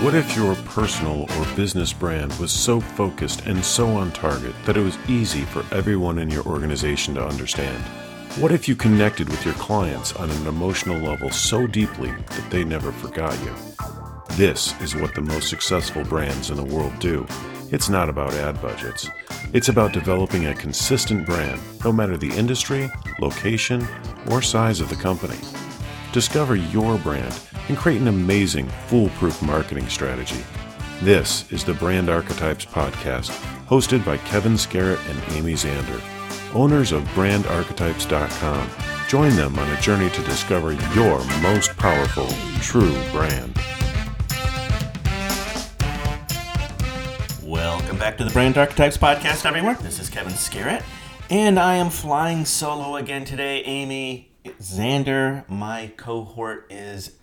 What if your personal or business brand was so focused and so on target that it was easy for everyone in your organization to understand? What if you connected with your clients on an emotional level so deeply that they never forgot you? This is what the most successful brands in the world do. It's not about ad budgets. It's about developing a consistent brand, no matter the industry, location, or size of the company. Discover your brand and create an amazing, foolproof marketing strategy. This is the Brand Archetypes Podcast, hosted by Kevin Scarrett and Amy Zander, owners of brandarchetypes.com. Join them on a journey to discover your most powerful, true brand. Welcome back to the Brand Archetypes Podcast, everyone. This is Kevin Scarrett, and I am flying solo again today. Amy Zander, my cohort, is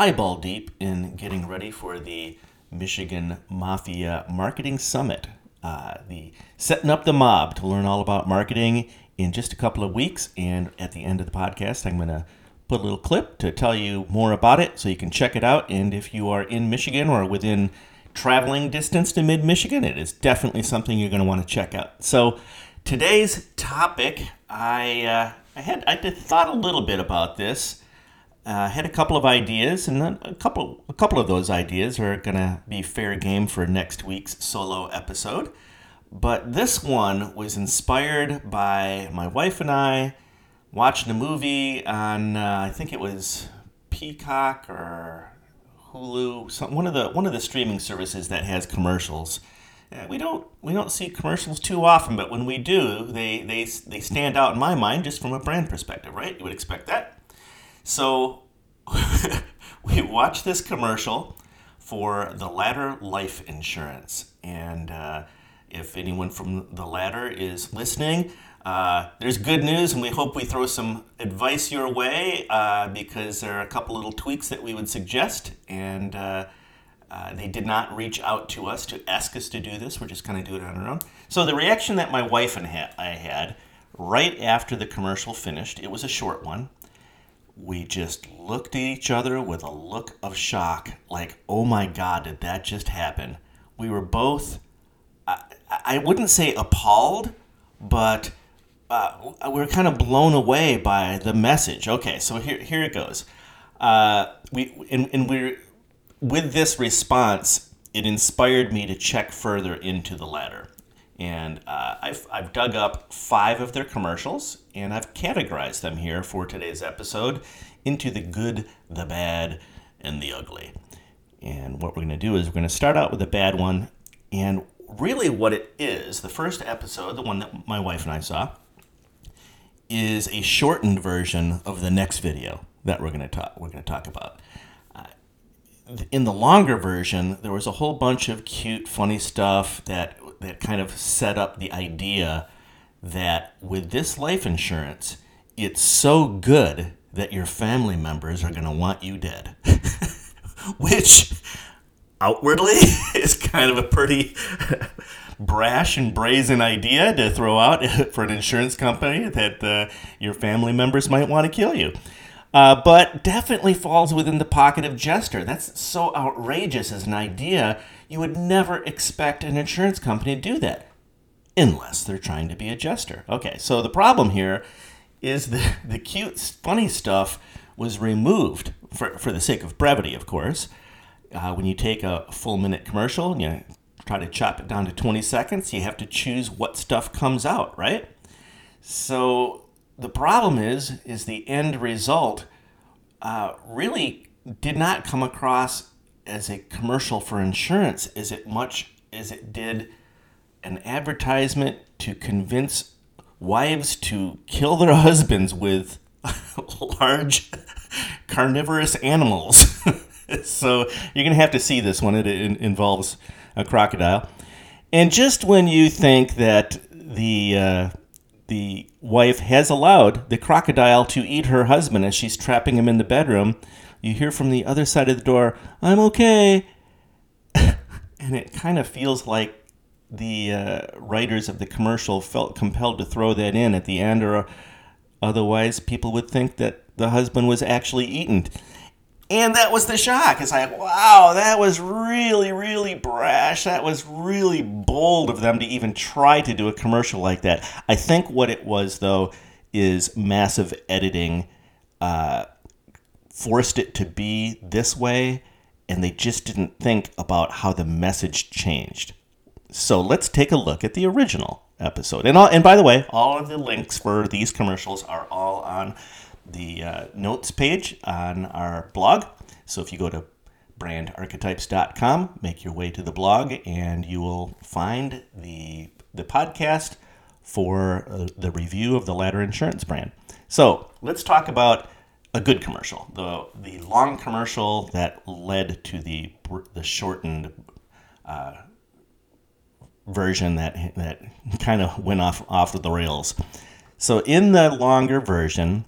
eyeball deep in getting ready for the Michigan Mafia Marketing Summit. Uh, the setting up the mob to learn all about marketing in just a couple of weeks. And at the end of the podcast, I'm going to put a little clip to tell you more about it so you can check it out. And if you are in Michigan or within traveling distance to mid Michigan, it is definitely something you're going to want to check out. So, today's topic, I, uh, I had I thought a little bit about this uh, had a couple of ideas, and a couple a couple of those ideas are gonna be fair game for next week's solo episode. But this one was inspired by my wife and I watching a movie on uh, I think it was Peacock or Hulu, some, one of the one of the streaming services that has commercials. Uh, we don't we don't see commercials too often, but when we do, they they they stand out in my mind just from a brand perspective, right? You would expect that. So we watched this commercial for the Ladder Life Insurance. And uh, if anyone from the Ladder is listening, uh, there's good news, and we hope we throw some advice your way uh, because there are a couple little tweaks that we would suggest. And uh, uh, they did not reach out to us to ask us to do this. We're just going to do it on our own. So, the reaction that my wife and I had right after the commercial finished, it was a short one we just looked at each other with a look of shock like oh my god did that just happen? We were both i, I wouldn't say appalled but uh, we were kind of blown away by the message. Okay so here, here it goes. Uh, we and, and we're with this response it inspired me to check further into the Ladder and uh, I've, I've dug up five of their commercials and I've categorized them here for today's episode into the good, the bad, and the ugly. And what we're going to do is we're going to start out with a bad one. And really, what it is, the first episode, the one that my wife and I saw, is a shortened version of the next video that we're going to talk. We're going to talk about. Uh, in the longer version, there was a whole bunch of cute, funny stuff that that kind of set up the idea that with this life insurance, it's so good that your family members are going to want you dead. Which outwardly is kind of a pretty brash and brazen idea to throw out for an insurance company that uh, your family members might want to kill you. Uh, but definitely falls within the pocket of jester. That's so outrageous as an idea. You would never expect an insurance company to do that unless they're trying to be a jester. Okay, so the problem here is the, the cute, funny stuff was removed for, for the sake of brevity, of course. Uh, when you take a full minute commercial and you try to chop it down to 20 seconds, you have to choose what stuff comes out, right? So the problem is, is the end result uh, really did not come across as a commercial for insurance as it much as it did an advertisement to convince wives to kill their husbands with large carnivorous animals. so you're going to have to see this one. It, involves a crocodile. And just when you think that the uh, the wife has allowed the crocodile to eat her husband as she's trapping him in the bedroom, you hear from the other side of the door, "I'm okay," and it kind of feels like the uh, writers of the commercial felt compelled to throw that in at the end, or otherwise people would think that the husband was actually eaten. And that was the shock. It's like, wow, that was really, really brash. That was really bold of them to even try to do a commercial like that. I think what it was, though, is massive editing uh, forced it to be this way, and they just didn't think about how the message changed. So let's take a look at the original episode. And, all, and by the way, all of the links for these commercials are all on the uh, notes page on our blog. So if you go to brandarchetypes.com, make your way to the blog, and you will find the the podcast for uh, the review of the Ladder Insurance brand. So let's talk about a good commercial, the the long commercial that led to the the shortened uh, version that that kind of went off off of the rails. So in the longer version,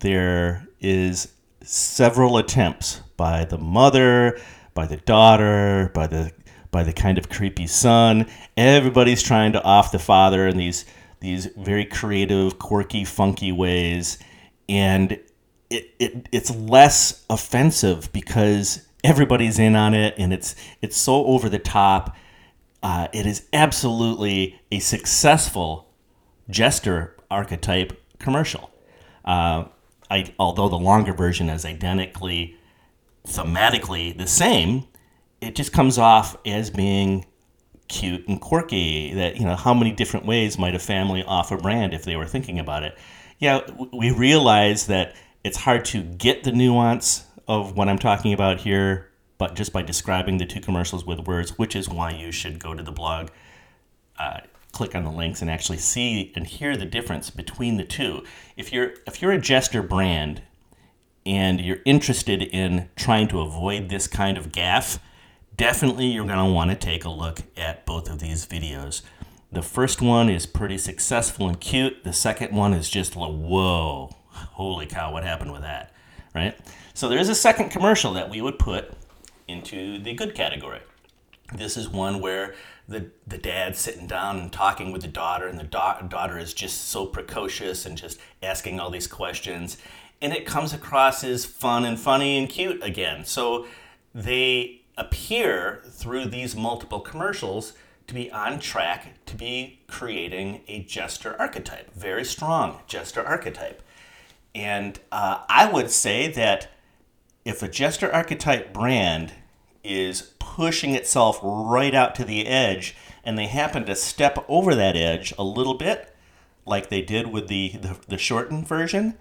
there is several attempts by the mother, by the daughter, by the by the kind of creepy son. Everybody's trying to off the father in these these very creative, quirky, funky ways, and it, it it's less offensive because everybody's in on it, and it's it's so over the top. Uh, it is absolutely a successful jester archetype commercial. Uh, I, although the longer version is identically thematically the same, it just comes off as being cute and quirky. That you know, how many different ways might a family offer brand if they were thinking about it? Yeah, we realize that it's hard to get the nuance of what I'm talking about here but just by describing the two commercials with words, which is why you should go to the blog, uh, click on the links, and actually see and hear the difference between the two. If you're if you're a jester brand and you're interested in trying to avoid this kind of gaffe, definitely you're going to want to take a look at both of these videos. The first one is pretty successful and cute. The second one is just like, whoa, holy cow, what happened with that, right? So there is a second commercial that we would put into the good category. This is one where the, the dad's sitting down and talking with the daughter, and the da- daughter is just so precocious and just asking all these questions. And it comes across as fun and funny and cute again. So they appear through these multiple commercials to be on track to be creating a jester archetype, very strong jester archetype. And uh, I would say that if a jester archetype brand is pushing itself right out to the edge and they happen to step over that edge a little bit like they did with the, the, the shortened version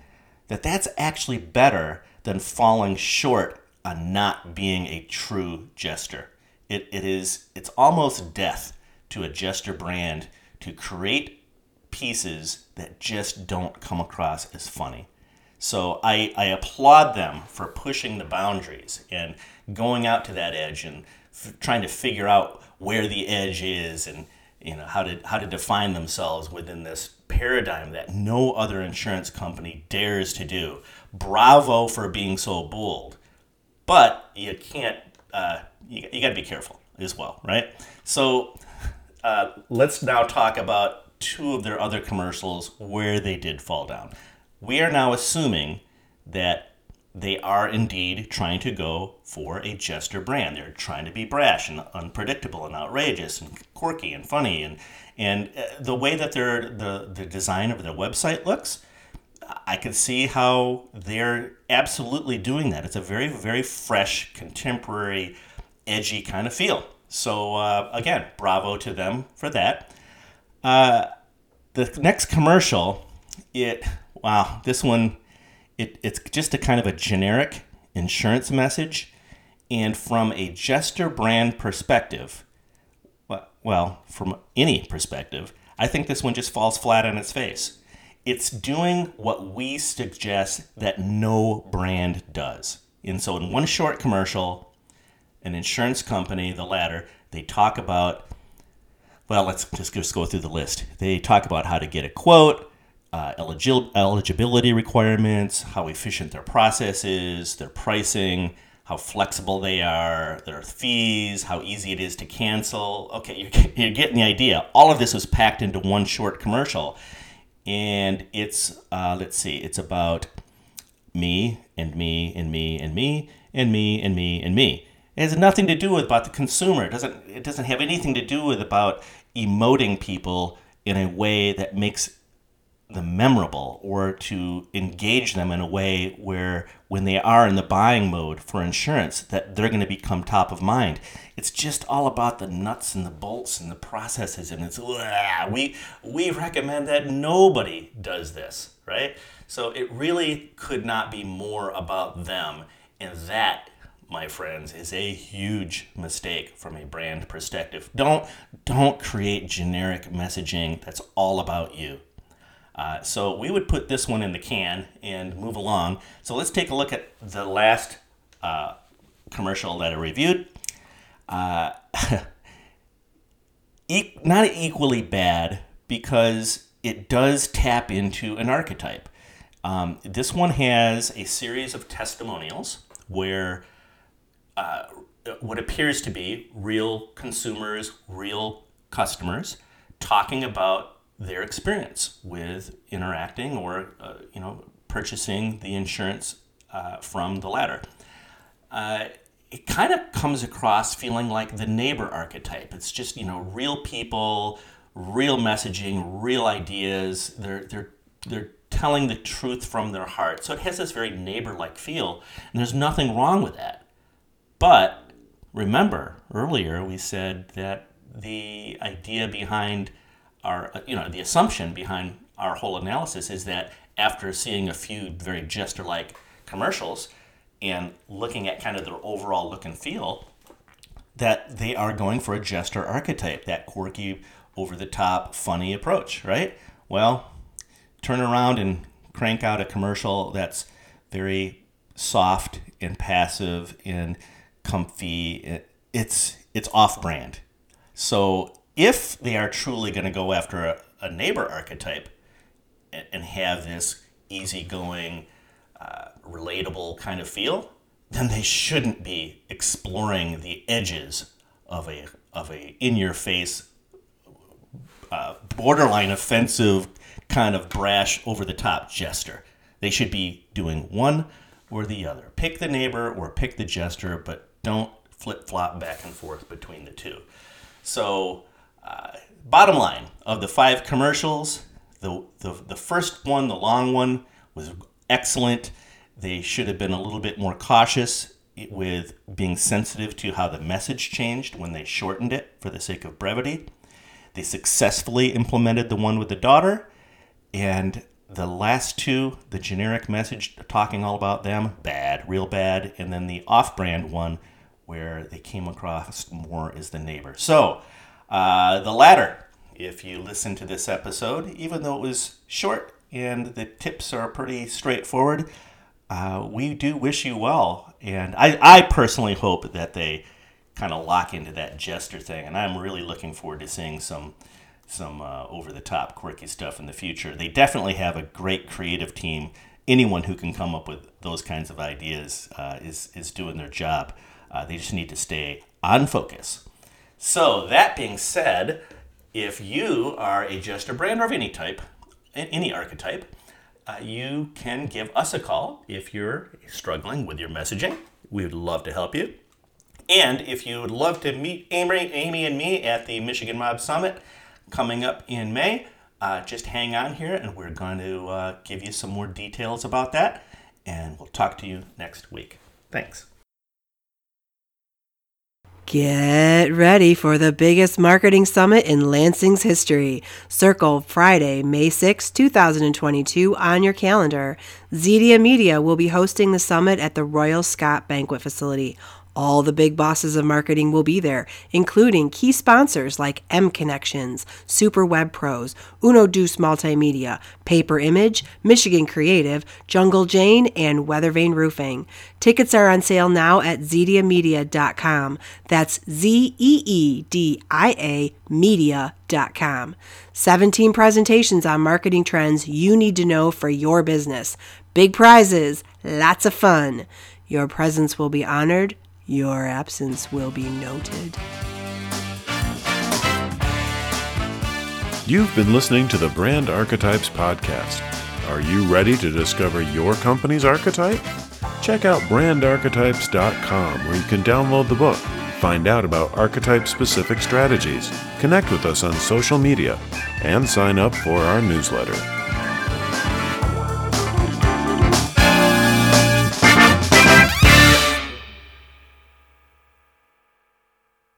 that that's actually better than falling short on not being a true jester. It, it is it's almost death to a jester brand to create pieces that just don't come across as funny so I, I applaud them for pushing the boundaries and going out to that edge and f- trying to figure out where the edge is and you know how to how to define themselves within this paradigm that no other insurance company dares to do. Bravo for being so bold, but you can't. Uh, you, you got to be careful as well, right? So uh, let's now talk about two of their other commercials where they did fall down we are now assuming that they are indeed trying to go for a jester brand. They're trying to be brash and unpredictable and outrageous and quirky and funny and and uh, the way that their the the design of their website looks, I can see how they're absolutely doing that. It's a very very fresh, contemporary, edgy kind of feel. So uh, again, bravo to them for that. Uh, the next commercial, it wow, this one, it, it's just a kind of a generic insurance message. And from a Jester brand perspective, well, from any perspective, I think this one just falls flat on its face. It's doing what we suggest that no brand does. And so, in one short commercial, an insurance company, the Ladder, they talk about, well, let's just, just go through the list. They talk about how to get a quote, uh, eligibility requirements, how efficient their process is, their pricing, how flexible they are, their fees, how easy it is to cancel. Okay, you're, you're getting the idea. All of this was packed into one short commercial. And it's, uh, let's see, it's about me and me and me and me. and me and me and me. It has nothing to do with about the consumer. It doesn't it doesn't have anything to do with about emoting people in a way that makes them memorable or to engage them in a way where when they are in the buying mode for insurance that they're going to become top of mind. It's just all about the nuts and the bolts and the processes and it's we we recommend that nobody does this right? So it really could not be more about them and that my friends is a huge mistake from a brand perspective. Don't don't create generic messaging that's all about you uh, so we would put this one in the can and move along. So let's take a look at the last uh, commercial that I reviewed. Uh, e- not equally bad because it does tap into an archetype. Um, this one has a series of testimonials where uh, what appears to be real consumers, real customers, talking about their experience with interacting or uh, you know purchasing the insurance uh, from the Ladder. Uh, it kind of comes across feeling like the neighbor archetype. It's just you know real people, real messaging, real ideas. They're they're they're telling the truth from their heart. So it has this very neighbor-like feel, and there's nothing wrong with that. But remember earlier we said that the idea behind our, uh, you know, the assumption behind our whole analysis is that after seeing a few very jester-like commercials and looking at kind of their overall look and feel, that they are going for a jester archetype, that quirky, over-the-top, funny approach, right? Well, turn around and crank out a commercial that's very soft and passive and comfy. It's it's off-brand. So if they are truly going to go after a, a, neighbor archetype and, and have this easygoing, uh, relatable kind of feel, then they shouldn't be exploring the edges of a of a in your face, uh, borderline offensive kind of brash, over the top jester. They should be doing one or the other. Pick the neighbor or pick the jester, but don't flip flop back and forth between the two. So uh, bottom line of the five commercials, the, the, the first one, the long one, was excellent. They should have been a little bit more cautious with being sensitive to how the message changed when they shortened it for the sake of brevity. They successfully implemented the one with the daughter, and the last two, the generic message talking all about them, bad, real bad, and then the off brand one where they came across more as the neighbor. So, uh, the Ladder, if you listen to this episode, even though it was short and the tips are pretty straightforward, uh, we do wish you well. And I, I personally hope that they kind of lock into that jester thing. And I'm really looking forward to seeing some some uh, over the top quirky stuff in the future. They definitely have a great creative team. Anyone who can come up with those kinds of ideas uh, is is doing their job. Uh, they just need to stay on focus. So, that being said, if you are a jester brand or of any type, any archetype, uh, you can give us a call if you're struggling with your messaging. We would love to help you. And if you would love to meet Amy, Amy and me at the Michigan Mob Summit coming up in May, uh, just hang on here and we're going to uh, give you some more details about that. And we'll talk to you next week. Thanks. Get ready for the biggest marketing summit in Lansing's history. Circle Friday, May 6, 2022 on your calendar. Zeedia Media will be hosting the summit at the Royal Scot Banquet Facility. All the big bosses of marketing will be there, including key sponsors like M Connections, Super Web Pros, Uno Deuce Multimedia, Paper Image, Michigan Creative, Jungle Jane, and Weathervane Roofing. Tickets are on sale now at zeediamedia.com. That's Z E E D I A media.com. 17 presentations on marketing trends you need to know for your business. Big prizes, lots of fun. Your presence will be honored your absence will be noted. You've been listening to the Brand Archetypes Podcast. Are you ready to discover your company's archetype? check out brandarchetypes.com where you can download the book, find out about archetype specific strategies, connect with us on social media, and sign up for our newsletter.